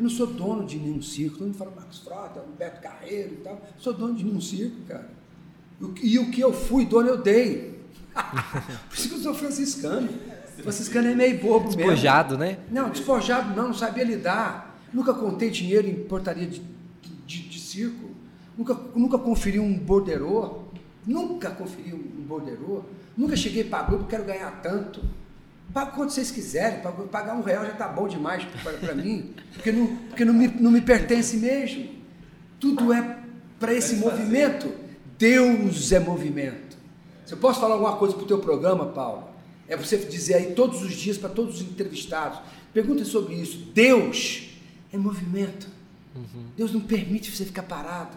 B: eu não sou dono de nenhum circo. Todo mundo fala Marcos Frota, Beto Carreiro e tal. Eu sou dono de nenhum circo, cara. E o que eu fui dono, eu dei. <laughs> Por isso que eu sou franciscano. Franciscano é meio bobo
H: mesmo. Despojado, né?
B: Não, despojado não, não sabia lidar. Nunca contei dinheiro em portaria de, de, de circo. Nunca, nunca conferi um borderô. Nunca conferi um borderô. Nunca cheguei para Globo, quero ganhar tanto. Paga quanto vocês quiserem, paga- pagar um real já tá bom demais para mim, porque, não, porque não, me, não me pertence mesmo. Tudo é para esse movimento. Deus é movimento. Se eu posso falar alguma coisa para o teu programa, Paulo, é você dizer aí todos os dias para todos os entrevistados, perguntem sobre isso. Deus é movimento. Deus não permite você ficar parado.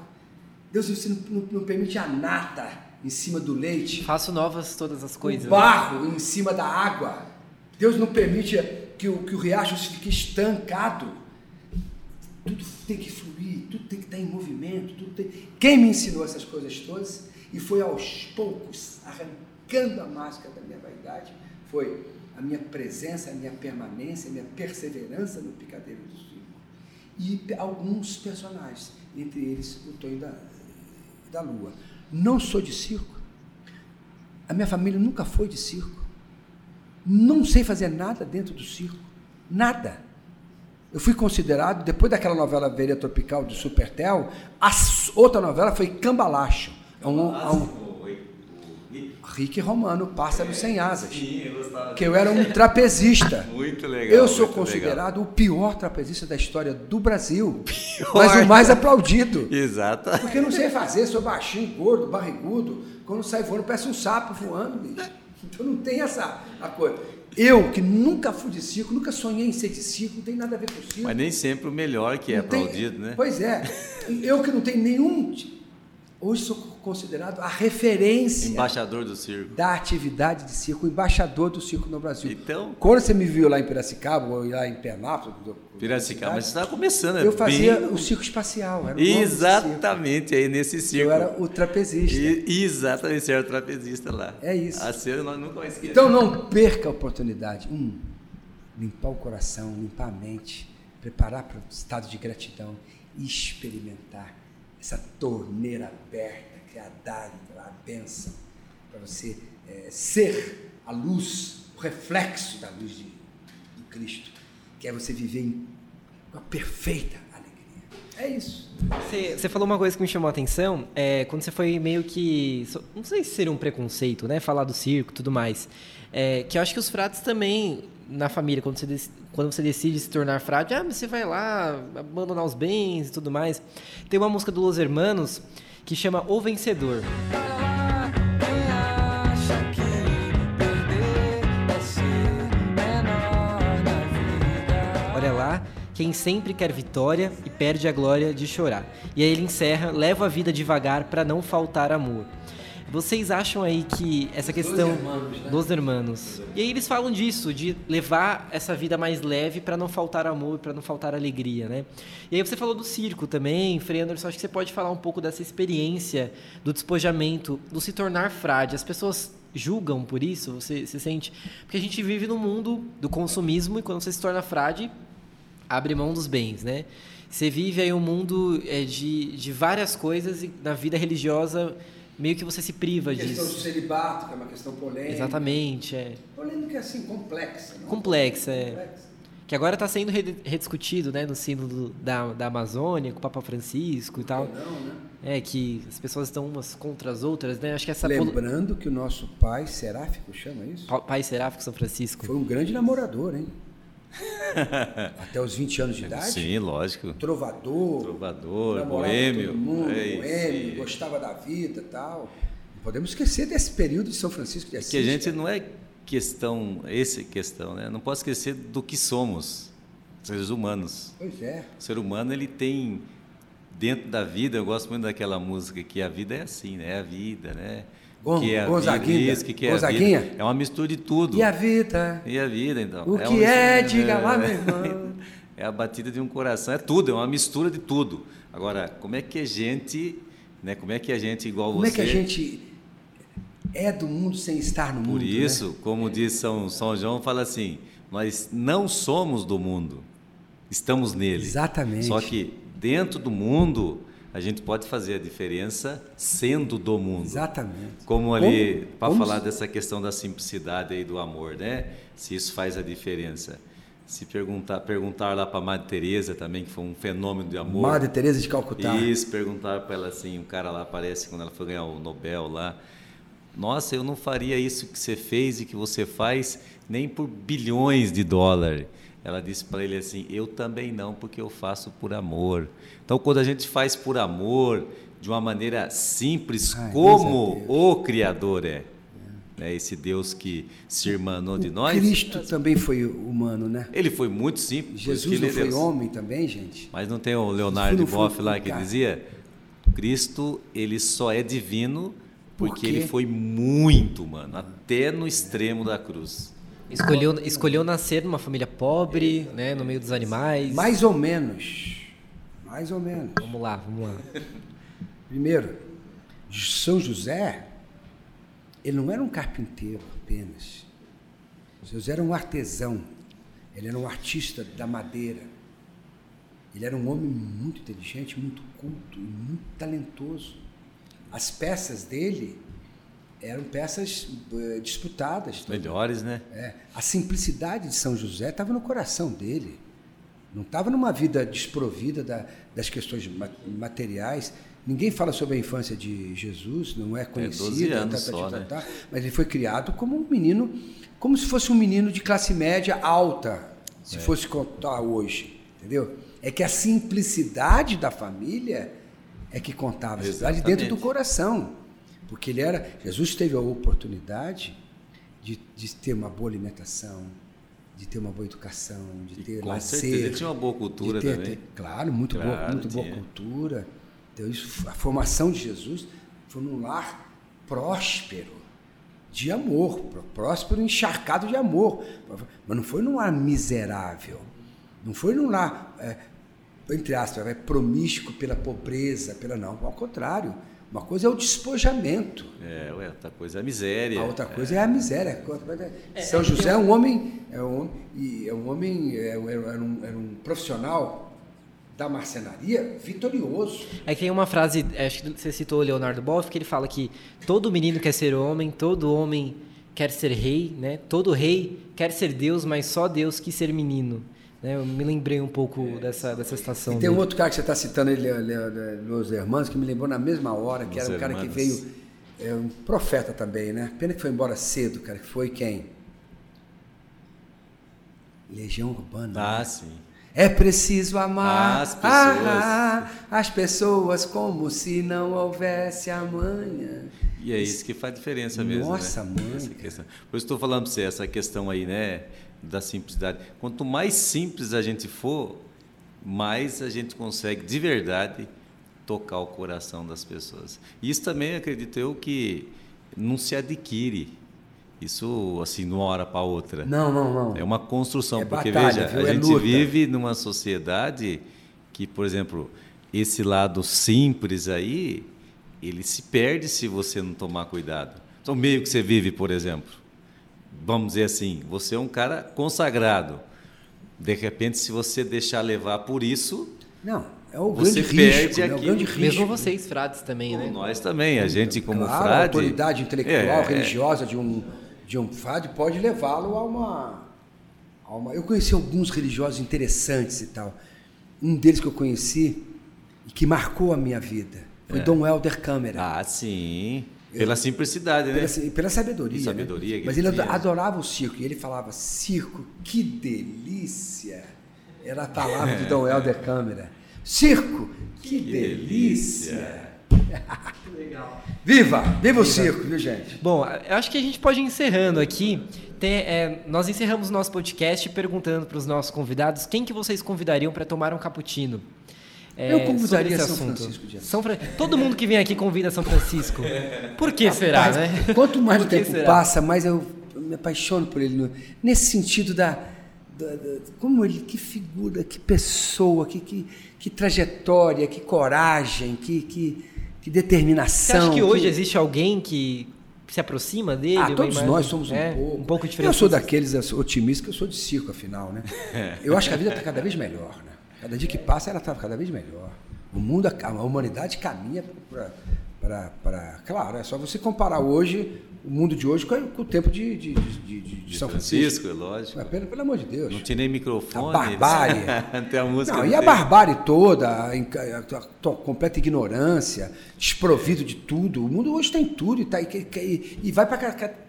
B: Deus não, não- não permite a nata em cima do leite
H: Faço novas todas as coisas.
B: o
H: né?
B: barro em cima da água. Deus não permite que o, que o riacho fique estancado. Tudo tem que fluir, tudo tem que estar em movimento. Tudo tem... Quem me ensinou essas coisas todas e foi aos poucos arrancando a máscara da minha vaidade foi a minha presença, a minha permanência, a minha perseverança no picadeiro do circo. E alguns personagens, entre eles o Tonho da, da Lua. Não sou de circo. A minha família nunca foi de circo. Não sei fazer nada dentro do circo. Nada. Eu fui considerado, depois daquela novela Veria Tropical do Supertel, a outra novela foi Cambalacho. É um, é um Rick Romano, Pássaro Sem Asas. Que eu era um trapezista. <laughs>
A: Muito legal.
B: Eu sou considerado o pior trapezista da história do Brasil. <laughs> Mas o mais aplaudido.
A: legal. Exato.
B: Porque eu não sei fazer, sou baixinho, gordo, barrigudo. Quando sai voando, parece um sapo voando, bicho. <laughs> Então não tem essa a coisa. Eu, que nunca fui de circo, nunca sonhei em ser de circo, não tem nada a ver com circo.
A: Mas nem sempre o melhor que é
B: Não tem-
A: aplaudido, né?
B: Pois é. Eu que não tenho nenhum. Hoje sou considerado a referência
A: Embaixador do circo.
B: da atividade de circo, embaixador do circo no Brasil.
A: Então-
B: Quando você me viu lá em Piracicaba, ou lá em Penápolis, do-
A: Piracicaba, mas você estava começando, né?
B: eu fazia
A: Bem-
B: o circo espacial. Era.
A: Exatamente, aí nesse circo.
B: Eu era o trapezista.
A: E, exatamente, você era o trapezista lá.
B: É isso.
A: A cena nós nunca vamos esquecer.
B: Então não perca a oportunidade. Um, limpar o coração, limpar a mente, preparar para o estado de gratidão e experimentar essa torneira aberta que é a dádiva, a bênção, para você eh, ser a luz, o reflexo da luz de, Cristo, que é você viver em uma perfeita. É isso.
H: Você, você falou uma coisa que me chamou a atenção, é, quando você foi meio que. Não sei se seria um preconceito, né? Falar do circo e tudo mais. É, que eu acho que os frades também, na família, quando você, quando você decide se tornar frade, ah, você vai lá abandonar os bens e tudo mais. Tem uma música do Los Hermanos que chama O Vencedor. Olha quem sempre quer vitória e perde a glória de chorar. E aí ele encerra, leva a vida devagar para não faltar amor. Vocês acham aí que essa questão
B: né?
H: dos hermanos. E aí eles falam disso, de levar essa vida mais leve para não faltar amor, para não faltar alegria, né? E aí você falou do circo também, Frei Anderson, acho que você pode falar um pouco dessa experiência do despojamento, do se tornar frade. As pessoas julgam por isso? Você se sente? Porque a gente vive no mundo do consumismo e quando você se torna frade, abre mão dos bens, né? Você vive aí um mundo é, de, de várias coisas e na vida religiosa meio que você se priva
B: A questão do
H: disso.
B: celibato, que é uma questão polêmica.
H: Exatamente, é.
B: Polêmica assim, complexa. não?
H: Complexa, é.
B: Complexa.
H: Que agora está sendo rediscutido, né, no sino do- da, da Amazônia, com o Papa Francisco e tal.
B: Não, né?
H: É, que as pessoas estão umas contra as outras, né? Acho que essa...
B: Lembrando que o nosso pai seráfico chama isso?
H: Pa- Pai Seráfico São Francisco.
B: Foi um grande namorador, hein? <laughs> Até os 20 anos de idade.
A: Sim, lógico.
B: Trovador.
A: Trovador, boêmio.
B: Mundo,
A: é
B: boêmio,
A: sim.
B: gostava da vida e tal. Não podemos esquecer desse período de São Francisco de Assis.
A: Que a gente não é questão, essa é questão, né? Não posso esquecer do que somos, seres humanos.
B: Pois é.
A: O ser humano ele tem dentro da vida, eu gosto muito daquela música que a vida é assim, né? É a vida, né?
B: Gon-
A: que é a
B: Gonzaguinha,
A: vida, que, é
B: Gonzaguinha.
A: vida. É uma mistura de tudo.
B: E a vida?
A: E a vida, então.
B: O
A: uma
B: que é? Diga lá, meu irmão. <laughs>
A: É a batida de um coração, é tudo, é uma mistura de tudo. Agora, como é que a gente, né? Como é que a gente igual
B: Como
A: você?
B: é que a gente é do mundo sem estar no mundo?
A: Por
B: né?
A: isso, como diz São, São João, fala assim: nós não somos do mundo, estamos nele.
B: Exatamente.
A: Só que dentro do mundo, a gente pode fazer a diferença sendo do mundo.
B: Exatamente.
A: Como ali, para falar dessa questão da simplicidade aí do amor, né? Se isso faz a diferença. Se perguntar, perguntar lá para Madre Teresa também, que foi um fenômeno de amor.
B: Madre Teresa de Calcutá.
A: Isso, perguntaram para ela assim, um cara lá aparece quando ela foi ganhar o Nobel lá. Nossa, eu não faria isso que você fez e que você faz nem por bilhões de dólares. Ela disse para ele assim: Eu também não, porque eu faço por amor. Então, quando a gente faz por amor, de uma maneira simples,
B: Ai,
A: como
B: Deus é
A: o Criador é, né? esse Deus que se irmanou de nós,
B: Cristo também foi humano, né?
A: ele foi muito simples. por
B: Jesus não
A: é
B: foi
A: Deus.
B: homem também, gente?
A: Mas não tem o Leonardo Boff lá que dizia: Cristo ele só é divino
B: Por
A: porque
B: quê?
A: ele foi muito humano, até no extremo da cruz.
H: Escolheu, escolheu nascer numa família pobre, né, no meio dos animais.
B: Mais ou menos. Mais ou menos.
H: Vamos lá, vamos lá.
B: Primeiro, São José, ele não era um carpinteiro apenas. São José era um artesão. Ele era um artista da madeira. Ele era um homem muito inteligente, muito culto muito talentoso. As peças dele eram peças eh, disputadas.
A: Melhores, né?
B: É, a simplicidade de São José estava no coração dele. Não estava numa vida desprovida da- das questões ma- materiais. Ninguém fala sobre a infância de Jesus, não é conhecido,
A: 12 anos só, né?
B: mas ele foi criado como um menino, como se fosse um menino de classe média alta, se fosse contar hoje, entendeu? É que a simplicidade da família é que contava, a simplicidade dentro do coração, porque ele era, Jesus teve a oportunidade de, de ter uma boa alimentação, de ter uma boa educação, de ter
A: com
B: lazer.
A: certeza, ele tinha uma boa cultura
B: ter-
A: também.
B: ter- claro, muito boa,
A: Claro,
B: muito boa
A: tinha.
B: cultura. Então, isso, a formação de Jesus foi num lar próspero, de amor, pró- próspero, encharcado de amor. Mas não foi num lar miserável. Não foi num lar, é, entre aspas, é, promíscuo pela pobreza, pela não. Ao contrário. Uma coisa é o despojamento.
A: É, ué, outra coisa é a miséria.
B: A outra coisa é, a miséria. São José é um homem, é um, homem- e é um homem, é um- era um, era um profissional da marcenaria vitorioso.
H: É que tem uma frase, acho que você citou o Leonardo Boff, que ele fala que todo menino quer ser homem, todo homem quer ser rei, né? Todo rei quer ser Deus, mas só Deus quis ser menino. Né? Eu me lembrei um pouco dessa, dessa situação.
B: E tem um outro cara que você está citando, ele, Los Hermanos, que me lembrou na mesma hora, que
A: Los
B: era um cara que
A: Hermanos.
B: veio, é um profeta também, né? Pena que foi embora cedo, cara, que foi quem? Legião Urbana.
A: Ah,
B: né?
A: sim.
B: É preciso amar
A: Ah, as pessoas.
B: ah, as pessoas como se não houvesse amanhã.
A: E é isso que faz diferença mesmo.
B: Nossa,
A: né?
B: mãe,
A: Essa questão. Por isso estou falando para você, essa questão aí, né? Da simplicidade. Quanto mais simples a gente for, mais a gente consegue, de verdade, tocar o coração das pessoas. Isso também, acredito eu, que não se adquire. Isso, assim, de uma hora para outra.
B: Não, não, não.
A: É uma construção,
B: É
A: porque
B: batalha,
A: veja,
B: viu?
A: a
B: É
A: gente
B: luta.
A: vive numa sociedade que, por exemplo, esse lado simples aí, ele se perde se você não tomar cuidado. Então, o meio que você vive, por exemplo, vamos dizer assim, você é um cara consagrado. De repente, se você deixar levar por isso,
B: Não, é o
A: Você
B: grande
A: perde
B: risco, né? o grande risco.
H: Mesmo vocês, frades, também, né?
A: nós também, a gente como
B: claro, a
A: frade...
B: autoridade intelectual,
A: É,
B: religiosa de um, de um frade pode levá-lo a uma, a uma... Eu conheci alguns religiosos interessantes e tal. Um deles que eu conheci e que marcou a minha vida foi
A: É.
B: Dom Helder Câmara.
A: Ah, sim. Pela simplicidade, né?
B: Pela, pela sabedoria.
A: E sabedoria
B: né?
A: que
B: Mas
A: ele
B: adorava o circo. E ele falava, circo, que delícia. Era a palavra de Dom <laughs> Helder Câmara. Circo, que, delícia. <laughs> Viva! Viva o circo, viu, gente?
H: Bom, eu acho que a gente pode ir encerrando aqui. Tem, é, nós encerramos o nosso podcast perguntando para os nossos convidados quem que vocês convidariam para tomar um cappuccino. É,
B: Eu convidaria São
H: assunto.
B: Francisco de Assis.
H: São Fran- Todo mundo que vem aqui convida São Francisco. Por que será,
B: Rapaz,
H: né?
B: Quanto mais o tempo
H: será?
B: passa, mais eu, me apaixono por ele. nesse sentido da, da- da- Como ele, que figura, que pessoa, que, que, que trajetória, que coragem, que, que, que
H: Você
B: determinação.
H: acha que hoje
B: que-
H: existe alguém que se aproxima dele?
B: Ah, todos nós somos um
H: é,
B: pouco.
H: Um pouco
B: Eu
H: diferente.
B: sou daqueles eu sou otimistas que eu sou de circo, afinal, né? <laughs> Eu acho que a vida está cada vez melhor, né? Cada dia que passa, ela está cada vez melhor. O mundo, a humanidade caminha para. Claro, é só você comparar hoje o mundo de hoje com, com o tempo de, de, de, de- de São Francisco.
A: Francisco, é lógico.
B: Mas, pelo, pelo amor de Deus.
A: Não tinha nem microfone.
B: A barbárie.
A: Não <laughs> tem a música.
B: Não,
A: não
B: e a
A: tem.
B: barbárie toda, a, a- a- a completa ignorância, desprovido de tudo. O mundo hoje tem tudo e, tá, e, e- e vai para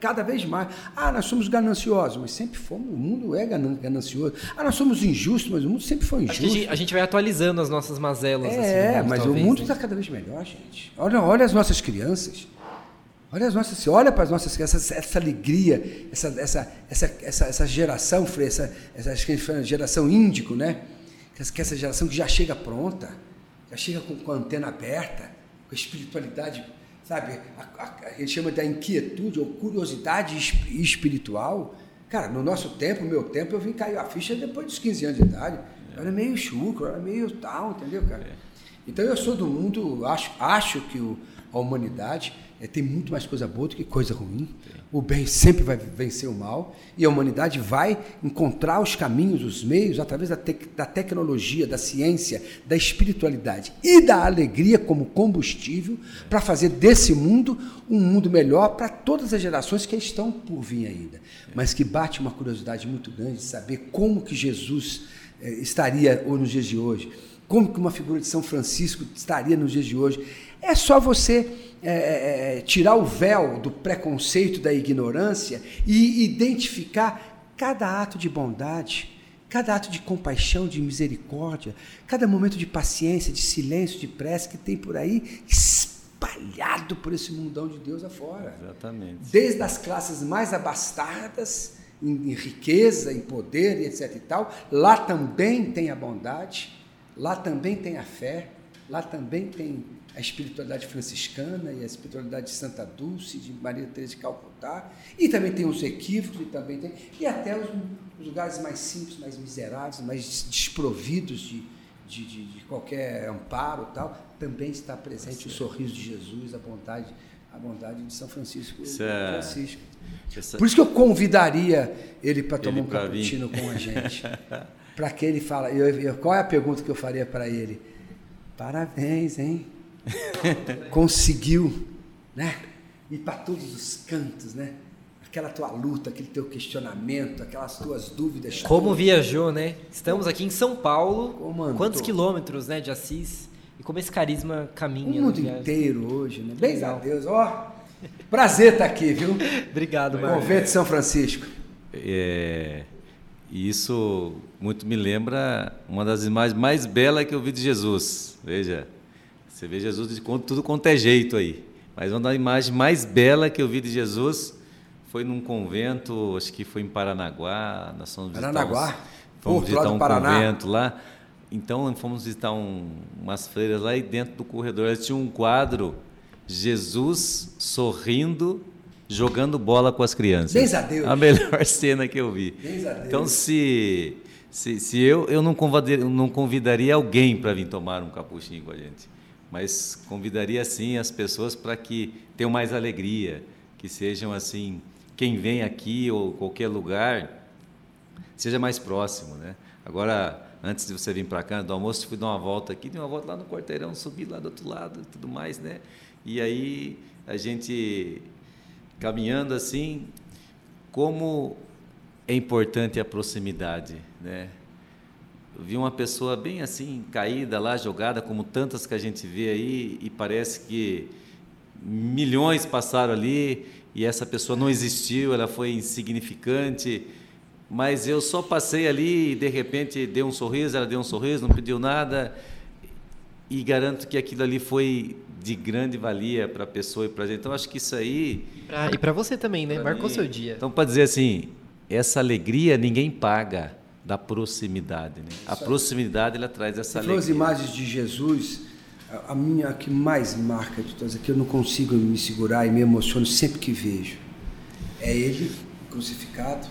B: cada vez mais. Ah, nós somos gananciosos, mas sempre fomos. O mundo é ganan- ganancioso. Ah, nós somos injustos, mas o mundo sempre foi
H: que a
B: injusto.
H: gente, a gente vai atualizando as nossas mazelas. assim,
B: É,
H: no mundo,
B: mas
H: talvez,
B: o mundo
H: né?
B: está cada vez melhor, gente. Olha, olha as nossas crianças. Olha as nossas, olha para as nossas crianças, essa, essa alegria, essa, essa, essa, essa, essa geração, essa, essa acho que a gente fala geração índico, né? Que essa, geração que já chega pronta, já chega com, com a antena aberta, com a espiritualidade, sabe? A, a- a gente chama da inquietude ou curiosidade es- espiritual. Cara, no nosso tempo, meu tempo, eu vim cair a ficha depois dos 15 anos de idade. Eu era meio chucro, era meio tal, entendeu, cara? Então eu sou do mundo, acho, acho que o- a humanidade eh, tem muito mais coisa boa do que coisa ruim. O bem sempre vai vencer o mal e a humanidade vai encontrar os caminhos, os meios, através da, tec- da tecnologia, da ciência, da espiritualidade e da alegria como combustível para fazer desse mundo um mundo melhor para todas as gerações que estão por vir ainda. Mas que bate uma curiosidade muito grande de saber como que Jesus eh, estaria ou nos dias de hoje. Como que uma figura de São Francisco estaria nos dias de hoje? É só você é, é, tirar o véu do preconceito, da ignorância e identificar cada ato de bondade, cada ato de compaixão, de misericórdia, cada momento de paciência, de silêncio, de prece que tem por aí espalhado por esse mundão de Deus afora
A: Exatamente.
B: desde as classes mais abastadas, em, em riqueza, em poder e etc e tal, lá também tem a bondade, lá também tem a fé, lá também tem a espiritualidade franciscana e a espiritualidade de Santa Dulce, de Maria Teresa de Calcutá, e também tem os equívocos, e também tem, e até os, os lugares mais simples, mais miseráveis, mais desprovidos de, de, de- de qualquer amparo tal, também está presente o sorriso de Jesus, a bondade, a bondade de São Francisco.
A: Isso é-
B: Francisco.
A: Essa-
B: Por isso que eu convidaria ele para tomar
A: Ele
B: um
A: vir.
B: cappuccino com a <laughs> gente. para que ele fala. eu- eu- qual é a pergunta que eu faria para ele? Parabéns, hein? <laughs> Conseguiu, né? Ir para todos os cantos, né? Aquela tua luta, aquele teu questionamento, aquelas tuas dúvidas.
H: Como viajou, né? Estamos aqui em São Paulo.
B: Como andou?
H: Quantos quilômetros, né, de Assis? E como esse carisma
B: O
H: caminha.
B: mundo
H: na viagem.
B: inteiro hoje, né? Bem a. Deus, ó. Prazer estar aqui, viu? <laughs>
H: Obrigado, Marcos.
B: Convento de São Francisco.
A: É, e isso muito me lembra uma das imagens mais belas que eu vi de Jesus. Veja, você vê Jesus de tudo quanto é jeito aí. Mas uma das imagens mais belas que eu vi de Jesus foi num convento, acho que foi em Paranaguá. Nós fomos visitar
B: Paranaguá?
A: uns- fomos
B: lado
A: visitar um
B: Paraná.
A: convento lá. Então fomos visitar um- umas freiras lá e dentro do corredor eles tinham um quadro Jesus sorrindo, jogando bola com as crianças.
B: Bens a Deus.
A: A melhor <laughs> cena que eu vi.
B: Bens a Deus.
A: Então, se, se, se eu, eu não convidaria, não convidaria alguém para vir tomar um capuchinho com a gente, mas convidaria sim as pessoas para que tenham mais alegria, que sejam assim, quem vem aqui ou qualquer lugar, seja mais próximo, né? Agora, antes de você vir para cá, do almoço, fui dar uma volta aqui, dei uma volta lá no quarteirão, subi lá do outro lado e tudo mais, né? E aí a gente caminhando assim, como é importante a proximidade, né? Vi uma pessoa bem assim, caída lá, jogada, como tantas que a gente vê aí, e parece que milhões passaram ali e essa pessoa não existiu, ela foi insignificante, mas eu só passei ali e de repente deu um sorriso, ela deu um sorriso, não pediu nada, e garanto que aquilo ali foi de grande valia para a pessoa e para a gente. Então, acho que isso aí
H: Pra- e pra você também, né? Marcou
A: mim.
H: seu dia.
A: Então, para dizer assim, essa alegria ninguém paga da proximidade. Né? A proximidade ela traz essa
B: Você falou as
A: alegria.
B: imagens de Jesus, a- a minha que mais marca de todas, que eu não consigo me segurar e me emociono sempre que vejo, é ele crucificado,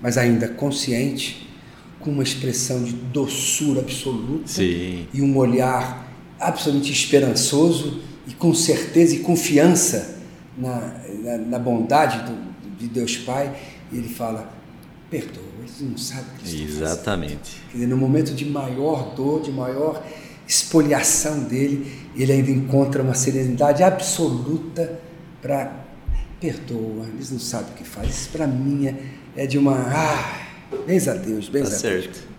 B: mas ainda consciente, com uma expressão de doçura absoluta
A: Sim.
B: e um olhar absolutamente esperançoso e com certeza e confiança na, na, na bondade do- de Deus Pai. E ele fala: perdoa, eles não sabem o que eles estão fazendo."
A: Exatamente.
B: Quer dizer, no momento de maior dor, de maior expoliação dele, ele ainda encontra uma serenidade absoluta para perdoa, eles não sabem o que faz. Isso para mim é, é de uma. Ah, bens a Deus, bens
A: Tá
B: a Deus.
A: certo.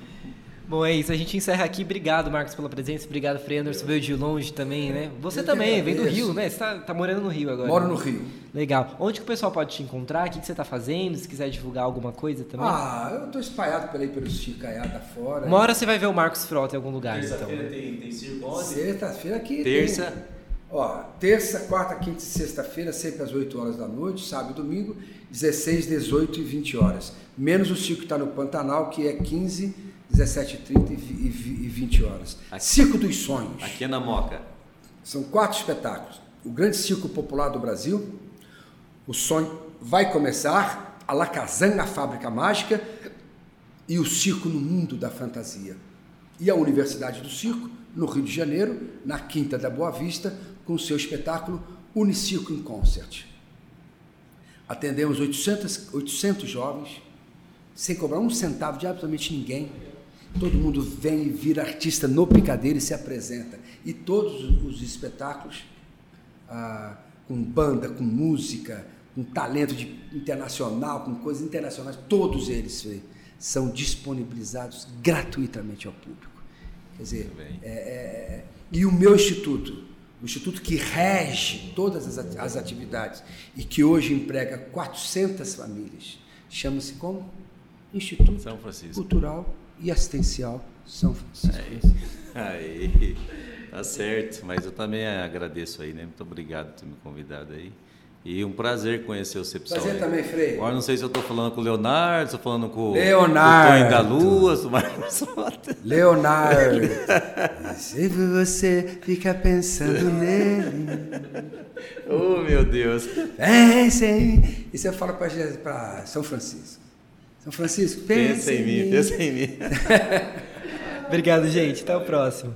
H: Bom, é isso. A gente encerra aqui. Obrigado, Marcos, pela presença. Obrigado, Frei Anderson. Veio de longe também, né? Você
B: Eu
H: também, vem do. Rio, né? Você tá, tá morando no Rio agora.
B: Moro
H: né?
B: no Rio.
H: Legal. Onde que o pessoal pode te encontrar? O que, que você tá fazendo? Se quiser divulgar alguma coisa também.
B: Ah, eu tô espalhado por aí pelos chicaiados fora.
H: Uma hora você vai ver o Marcos Frota em algum lugar, então.
A: Terça-feira tem, tem circo onde?
B: Sexta-feira aqui.
A: Terça.
B: Tem, ó, terça, quarta, quinta e sexta-feira, sempre às 8 horas da noite, sábado e domingo, 16, 18 e 20 horas. Menos o circo que está no Pantanal, que é 15, 17 30 e vi- e vi- e 20 horas.
A: Aqui.
B: Circo dos Sonhos.
A: Aqui é na Moca.
B: São quatro espetáculos. O grande circo popular do Brasil, o sonho vai começar, a Lacazan, a fábrica mágica, e o circo no mundo da fantasia. E a Universidade do Circo, no Rio de Janeiro, na Quinta da Boa Vista, com seu espetáculo Unicirco em Concert. Atendemos 800, 800 jovens, sem cobrar um centavo de absolutamente ninguém. Todo mundo vem e vira artista no picadeiro e se apresenta. E todos os espetáculos, ah, com banda, com música, com talento de- internacional, com coisas internacionais, todos eles são disponibilizados gratuitamente ao público. Quer dizer, é- é- e o meu instituto, o instituto que rege todas as, as atividades e que hoje emprega 400 famílias, chama-se como? Instituto. Cultural e Assistencial São Francisco.
A: Aí, tá certo. Mas eu também agradeço aí, né? Muito obrigado por ter me convidado aí. E um prazer conhecer você pessoal.
B: Prazer também, Frei.
A: Agora não sei se eu tô falando com o Leonardo, se eu tô falando com o-
B: Leonardo.
A: o Tonho da Lua, o Marcos Mota.
B: Leonardo, <laughs> se você fica pensando nele,
A: Oh, meu Deus.
B: pense em mim. Isso eu falo para São Francisco. São Francisco, pense
A: Pensa em mim, pensa em mim. <laughs>
H: Obrigado, gente. Até o próximo.